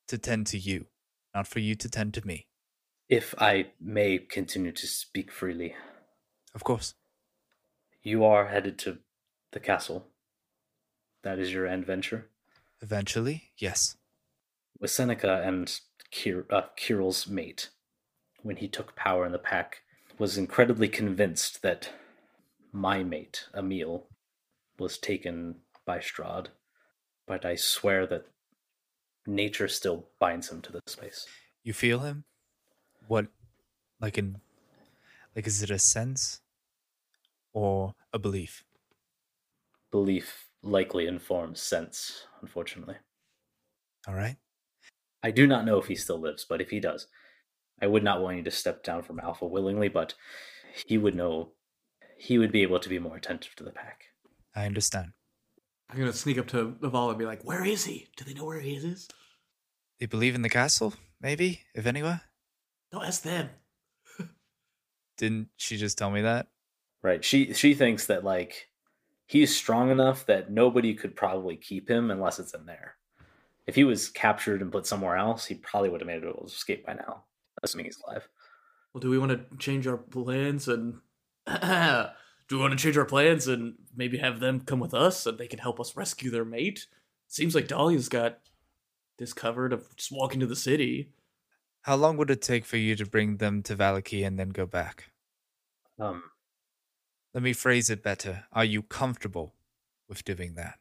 Speaker 4: to tend to you, not for you to tend to me.
Speaker 1: If I may continue to speak freely,
Speaker 4: Of course.
Speaker 1: you are headed to the castle. That is your end venture.
Speaker 4: Eventually, yes.
Speaker 1: With Seneca and Kir- uh, Kiril's mate, when he took power in the pack, was incredibly convinced that my mate, Emil, was taken by Strahd. But I swear that nature still binds him to this place.
Speaker 4: You feel him? What, like in, like is it a sense or a belief?
Speaker 1: Belief likely informs sense, unfortunately.
Speaker 4: All right.
Speaker 1: I do not know if he still lives, but if he does, I would not want you to step down from Alpha willingly, but he would know. He would be able to be more attentive to the pack.
Speaker 4: I understand.
Speaker 5: I'm gonna sneak up to Naval and be like, "Where is he? Do they know where he is?"
Speaker 4: They believe in the castle, maybe, if anywhere.
Speaker 5: Don't ask them. [LAUGHS]
Speaker 4: Didn't she just tell me that?
Speaker 1: Right? She she thinks that like he's strong enough that nobody could probably keep him unless it's in there. If he was captured and put somewhere else, he probably would have made it able to escape by now, assuming he's alive.
Speaker 5: Well, do we want to change our plans and [CLEARS THROAT] do we want to change our plans and maybe have them come with us and they can help us rescue their mate? Seems like Dahlia's got this covered of just walking to the city.
Speaker 4: How long would it take for you to bring them to Vallaki and then go back?
Speaker 1: Um,
Speaker 4: Let me phrase it better. Are you comfortable with doing that?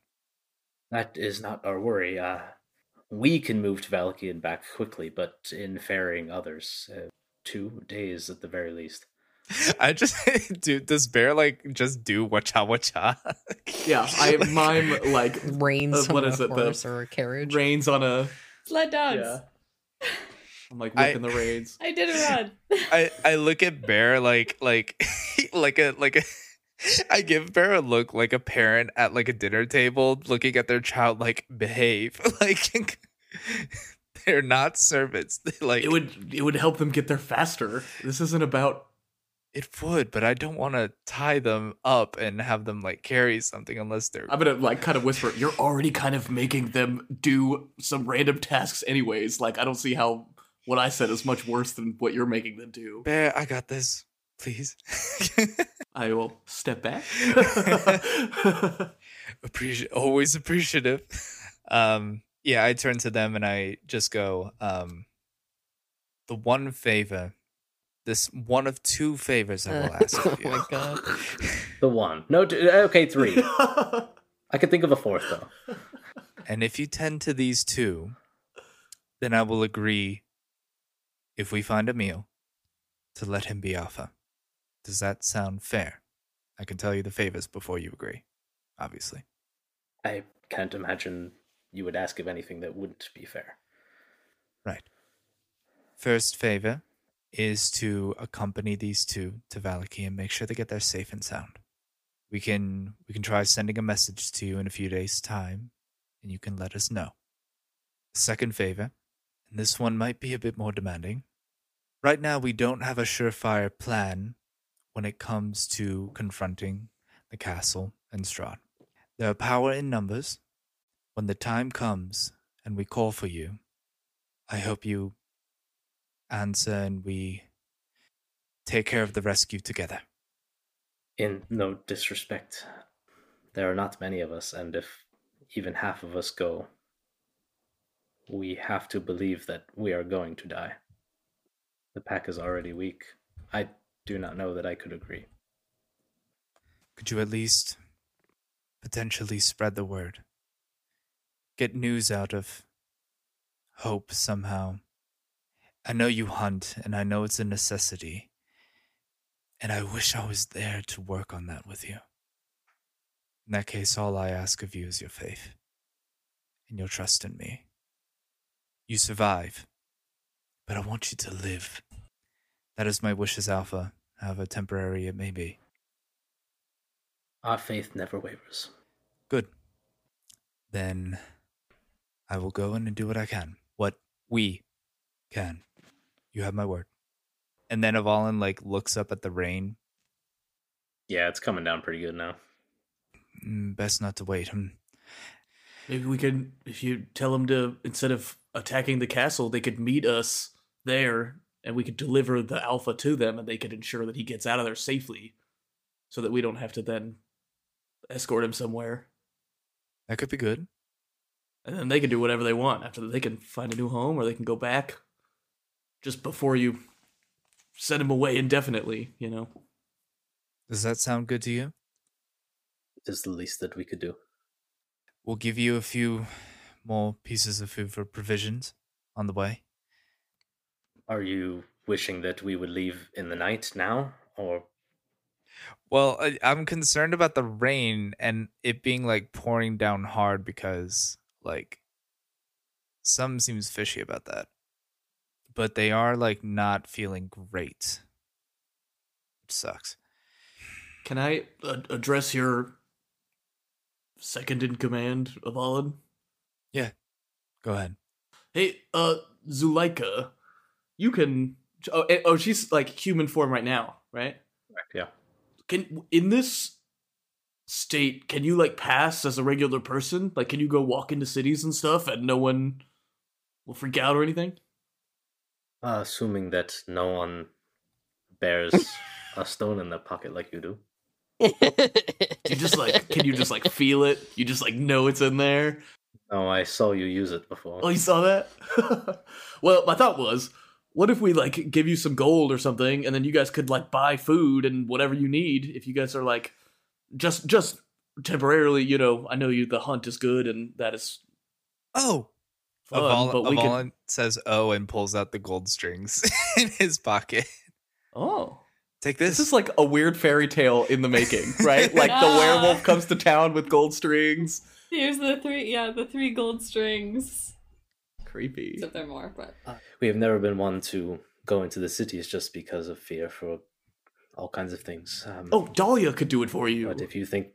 Speaker 1: that is not our worry. Uh, we can move to Vallaki and back quickly, but in ferrying others, uh, two days at the very least. [LAUGHS]
Speaker 4: I just [LAUGHS] dude, does bear like just do wacha wacha?
Speaker 5: Yeah, [LAUGHS] I mime like
Speaker 2: Reins
Speaker 5: Uh, what
Speaker 2: on
Speaker 5: is
Speaker 2: a
Speaker 5: it, the
Speaker 2: or a carriage.
Speaker 5: reins on a.
Speaker 3: Sled dogs.
Speaker 5: Yeah. I'm like
Speaker 4: I-
Speaker 5: the reins.
Speaker 3: I did a run. [LAUGHS]
Speaker 4: I I look at bear like like [LAUGHS] like a like a [LAUGHS] I give Bear a look like a parent at like a dinner table looking at their child like behave like they're not servants they like
Speaker 5: It would it would help them get there faster. This isn't about
Speaker 4: it would but I don't want to tie them up and have them like carry something unless they're
Speaker 5: I'm gonna like kind of whisper. You're already kind of making them do some random tasks, anyways. Like I don't see how what I said is much worse than what you're making them do.
Speaker 4: Bear I got this please [LAUGHS]
Speaker 5: I will step back. [LAUGHS]
Speaker 4: appreciate always appreciative um yeah i turn to them and i just go um the one favor this one of two favors i will ask [LAUGHS]
Speaker 2: oh
Speaker 4: of you
Speaker 2: my god.
Speaker 1: The one. No, t- okay, three. I could think of a fourth though.
Speaker 4: and if you tend to these two then i will agree if we find a meal to let him be alpha does that sound fair i can tell you the favors before you agree obviously
Speaker 1: I can't imagine you would ask of anything that wouldn't be fair.
Speaker 4: Right. First favor is to accompany these two to Vallaki and make sure they get there safe and sound. We can we can try sending a message to you in a few days' time, and you can let us know. Second favor, and this one might be a bit more demanding. Right now we don't have a surefire plan when it comes to confronting the castle and Strahd. There are power in numbers. When the time comes and we call for you, I hope you answer and we take care of the rescue together.
Speaker 1: In no disrespect, there are not many of us, and if even half of us go, we have to believe that we are going to die. The pack is already weak. I do not know that I could agree.
Speaker 4: Could you at least potentially spread the word? Get news out of hope somehow. I know you hunt, and I know it's a necessity. And I wish I was there to work on that with you. In that case, all I ask of you is your faith and your trust in me. You survive, but I want you to live. That is my wish as Alpha, however temporary it may be.
Speaker 1: Our faith never wavers.
Speaker 4: Good. Then I will go in and do what I can. What we can. You have my word. And then Avalon like looks up at the rain.
Speaker 1: Yeah, it's coming down pretty good now.
Speaker 4: Mm, best not to wait. Hmm.
Speaker 5: Maybe we could, if you tell them to, instead of attacking the castle, they could meet us there and we could deliver the alpha to them and they could ensure that he gets out of there safely so that we don't have to then escort him somewhere.
Speaker 4: That could be good.
Speaker 5: And then they can do whatever they want after that. They can find a new home or they can go back just before you send him away indefinitely, you know?
Speaker 4: Does that sound good to you?
Speaker 1: It is the least that we could do.
Speaker 4: We'll give you a few more pieces of food for provisions on the way.
Speaker 1: Are you wishing that we would leave in the night now, or
Speaker 4: Well, I, I'm concerned about the rain and it being like pouring down hard because like some seems fishy about that. but they are like not feeling great. Which sucks.
Speaker 5: Can I uh, address your second in command, Avalon? Yeah.
Speaker 4: Go ahead.
Speaker 5: Hey, uh, Zuleika, you can. Oh, eh, oh, she's like human form right now, right?
Speaker 1: Yeah.
Speaker 5: Can in this state, can you like pass as a regular person? Like, can you go walk into cities and stuff, and no one will freak out or anything?
Speaker 1: Uh, assuming that no one bears a stone in their pocket like you do.
Speaker 5: You just like, can you just like feel it? You just like know it's in there.
Speaker 1: Oh, I saw you use it before.
Speaker 5: Oh, you saw that? [LAUGHS] well, my thought was, what if we like give you some gold or something, and then you guys could like buy food and whatever you need if you guys are like just just temporarily. You know, I know you the hunt is good and that is
Speaker 4: Oh,
Speaker 5: fun,
Speaker 4: Aval-
Speaker 5: but we could.
Speaker 4: Says oh and pulls out the gold strings [LAUGHS] in his pocket.
Speaker 5: Oh,
Speaker 4: Take
Speaker 5: this
Speaker 4: this.
Speaker 5: is like a weird fairy tale in the making, [LAUGHS] right? Like the [LAUGHS] werewolf comes to town with gold strings.
Speaker 3: Here's the three, yeah, the three gold strings.
Speaker 5: Creepy.
Speaker 3: Except they're more, but
Speaker 1: We have never been one to go into the cities just because of fear for all kinds of things. Um,
Speaker 5: Oh, Dahlia could do it for you.
Speaker 1: but if you think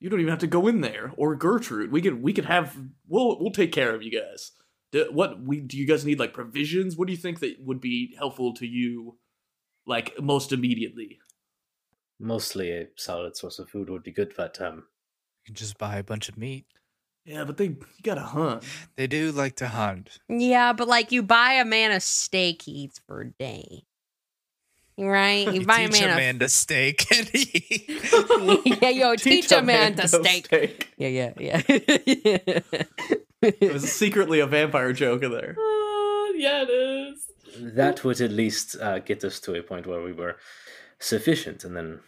Speaker 5: You don't even have to go in there, or Gertrude. We could we could have we'll we'll take care of you guys. Do, what we do you guys need like provisions? What do you think that would be helpful to you, like most immediately?
Speaker 1: mostly a solid source of food would be good, but um,
Speaker 4: You can just buy a bunch of meat.
Speaker 5: Yeah, but they you gotta hunt.
Speaker 4: They do like to hunt.
Speaker 2: yeah, but like you buy a man a steak he eats for a day. Right? You, [LAUGHS]
Speaker 4: You
Speaker 2: buy a man
Speaker 4: a
Speaker 2: a
Speaker 4: man to steak [LAUGHS] and he. [LAUGHS]
Speaker 2: yeah, yo, teach, a man to
Speaker 5: no
Speaker 2: steak.
Speaker 5: steak.
Speaker 2: Yeah, yeah, yeah.
Speaker 5: It was secretly a vampire joke in there.
Speaker 3: oh, yeah, it is.
Speaker 1: that would at least uh, get us to a point where we were sufficient, and then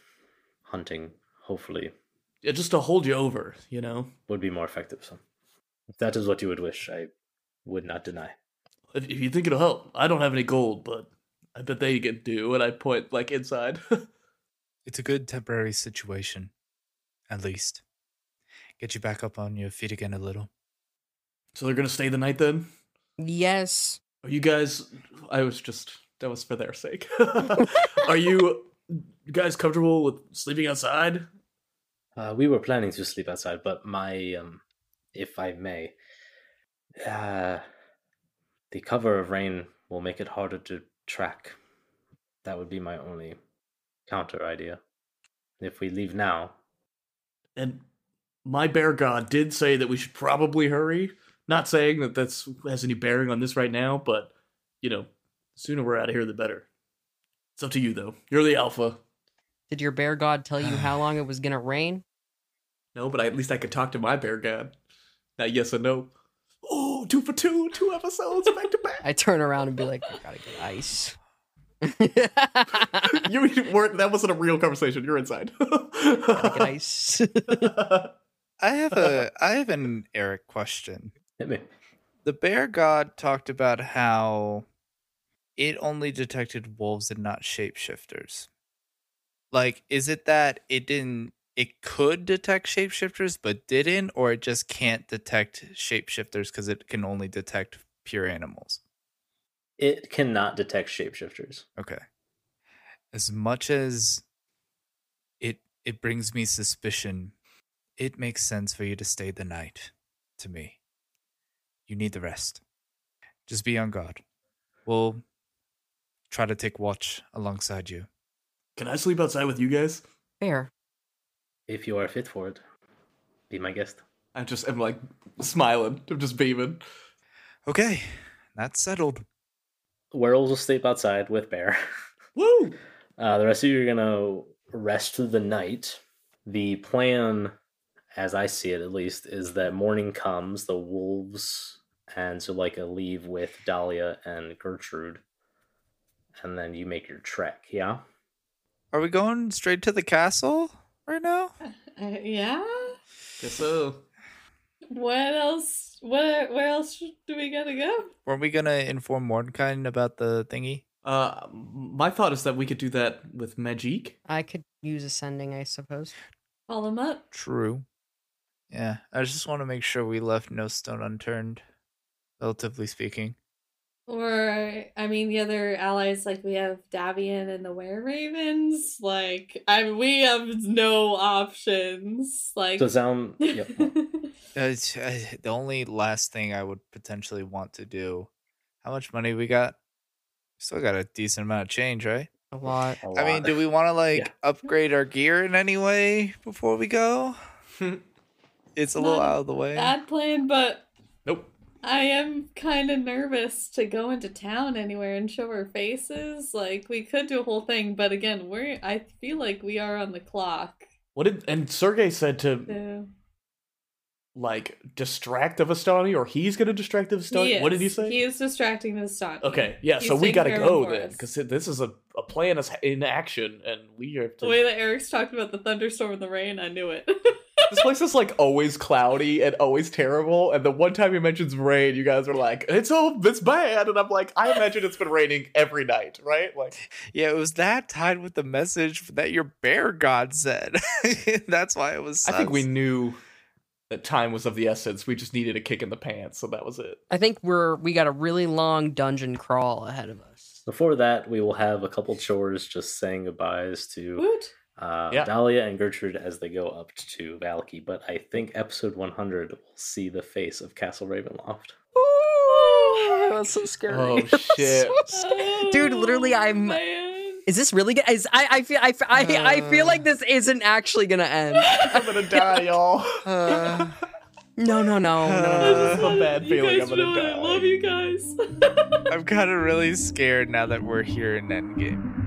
Speaker 1: hunting, hopefully,
Speaker 5: Yeah, just to hold you over, you know.
Speaker 1: would be more effective. So, if that is what you would wish, I would not deny.
Speaker 5: If, if you think it'll help, I don't have any gold, but I bet they can do. And I point like inside. [LAUGHS]
Speaker 4: It's a good temporary situation, at least. Get you back up on your feet again a little.
Speaker 5: so they're gonna stay the night then.
Speaker 2: yes.
Speaker 5: Are you guys? I was just that was for their sake. [LAUGHS] [LAUGHS] Are you guys comfortable with sleeping outside?
Speaker 1: Uh, we were planning to sleep outside, but my, um, if I may, uh, the cover of rain will make it harder to track. That would be my only counter idea. If we leave now,
Speaker 5: And my bear god did say that we should probably hurry. Not saying that that's has any bearing on this right now, but you know, sooner we're out of here, the better. It's up to you though. You're the alpha.
Speaker 2: Did your bear god tell you how long it was gonna rain? [SIGHS]
Speaker 5: No, but I, at least I could talk to my bear god. Not yes or no. Oh, two for two, two episodes back to back. [LAUGHS]
Speaker 2: I turn around and be like, I gotta get ice. [LAUGHS]
Speaker 5: you weren't. That wasn't a real conversation. You're inside. [LAUGHS]
Speaker 2: gotta get ice.
Speaker 4: I have a I have an Eric question.
Speaker 1: hit me.
Speaker 4: The bear god talked about how it only detected wolves and not shapeshifters. Like, is it that it didn't it could detect shapeshifters but didn't, or it just can't detect shapeshifters because it can only detect pure animals?
Speaker 1: It cannot detect shapeshifters.
Speaker 4: Okay. As much as it it brings me suspicion, it makes sense for you to stay the night to me. You need the rest. Just be on guard. We'll try to take watch alongside you.
Speaker 5: Can I sleep outside with you guys?
Speaker 2: Fair.
Speaker 1: If you are fit for it, be my guest.
Speaker 5: I just am like smiling. I'm just beaming.
Speaker 4: Okay, that's settled.
Speaker 1: Werewolves will sleep outside with Bear. [LAUGHS]
Speaker 5: Woo!
Speaker 1: Uh, the rest of you are gonna rest through the night. The plan, as I see it at least, is that morning comes, the wolves and Zuleika leave with Dahlia and Gertrude, and then you make your trek. Yeah.
Speaker 4: Are we going straight to the castle right now?
Speaker 3: Uh, [LAUGHS] yeah.
Speaker 5: Guess so.
Speaker 3: What else? Where where else do we gotta go?
Speaker 4: Weren't we gonna inform Mordkind about the thingy?
Speaker 5: Uh, my thought is that we could do that with magic.
Speaker 2: I could use ascending, I suppose.
Speaker 3: Call him up.
Speaker 4: True. Yeah, I just want to make sure we left no stone unturned, relatively speaking.
Speaker 3: Or I mean, the other allies like we have Davian and the Were Ravens. Like I mean, we have no options. Like
Speaker 1: So sound [LAUGHS] yep.
Speaker 4: Uh, uh, the only last thing I would potentially want to do. How much money we got? Still got a decent amount of change, right?
Speaker 2: A lot.
Speaker 1: a
Speaker 4: I mean, do we want to like
Speaker 1: Yeah.
Speaker 4: upgrade our gear in any way before we go? [LAUGHS] it's a little out of the way.
Speaker 3: bad plan, but
Speaker 5: Nope.
Speaker 3: I am kind of nervous to go into town anywhere and show our faces. Like we could do a whole thing, but again, we're I feel like we are on the clock.
Speaker 5: What did and Sergey said to
Speaker 3: So.
Speaker 5: Like distract of Astani, or he's gonna distract of Astani? What did he say?
Speaker 3: He is distracting the stunt.
Speaker 5: Okay, yeah,
Speaker 3: He's
Speaker 5: so we gotta go then, because this is a, a plan is in action, and we have to.
Speaker 3: The way that Eric's talked about the thunderstorm and the rain, I knew it. [LAUGHS]
Speaker 5: this place is like always cloudy and always terrible. And the one time he mentions rain, you guys are like, "It's all it's bad," and I'm like, "I imagine it's been raining every night, right?" Like, [LAUGHS]
Speaker 4: yeah, it was that tied with the message that your bear god said. [LAUGHS] That's why it was.
Speaker 5: I think we knew that time was of the essence. We just needed a kick in the pants, so that was it.
Speaker 2: I think we're we got a really long dungeon crawl ahead of us.
Speaker 1: Before that, we will have a couple chores just saying goodbyes to
Speaker 3: Woot.
Speaker 1: uh,
Speaker 5: Yeah.
Speaker 1: Dahlia and Gertrude as they go up to Valky. But I think episode 100 will see the face of Castle Ravenloft.
Speaker 2: Ooh, [LAUGHS] that was so scary.
Speaker 5: Oh, [LAUGHS] shit.
Speaker 2: so scary. Dude, literally, I'm-
Speaker 3: man.
Speaker 2: Is this really good? Is, I I feel I, I, I feel
Speaker 4: Uh.
Speaker 2: like this isn't actually gonna end. [LAUGHS]
Speaker 5: I'm gonna die, y'all.
Speaker 4: Uh,
Speaker 2: No, no, no, no, no,
Speaker 5: I
Speaker 2: no.
Speaker 5: a bad
Speaker 3: you
Speaker 5: feeling
Speaker 3: guys
Speaker 5: I'm gonna
Speaker 3: know
Speaker 5: die.
Speaker 3: I love you guys. [LAUGHS]
Speaker 4: I'm kind of really scared now that we're here in Endgame.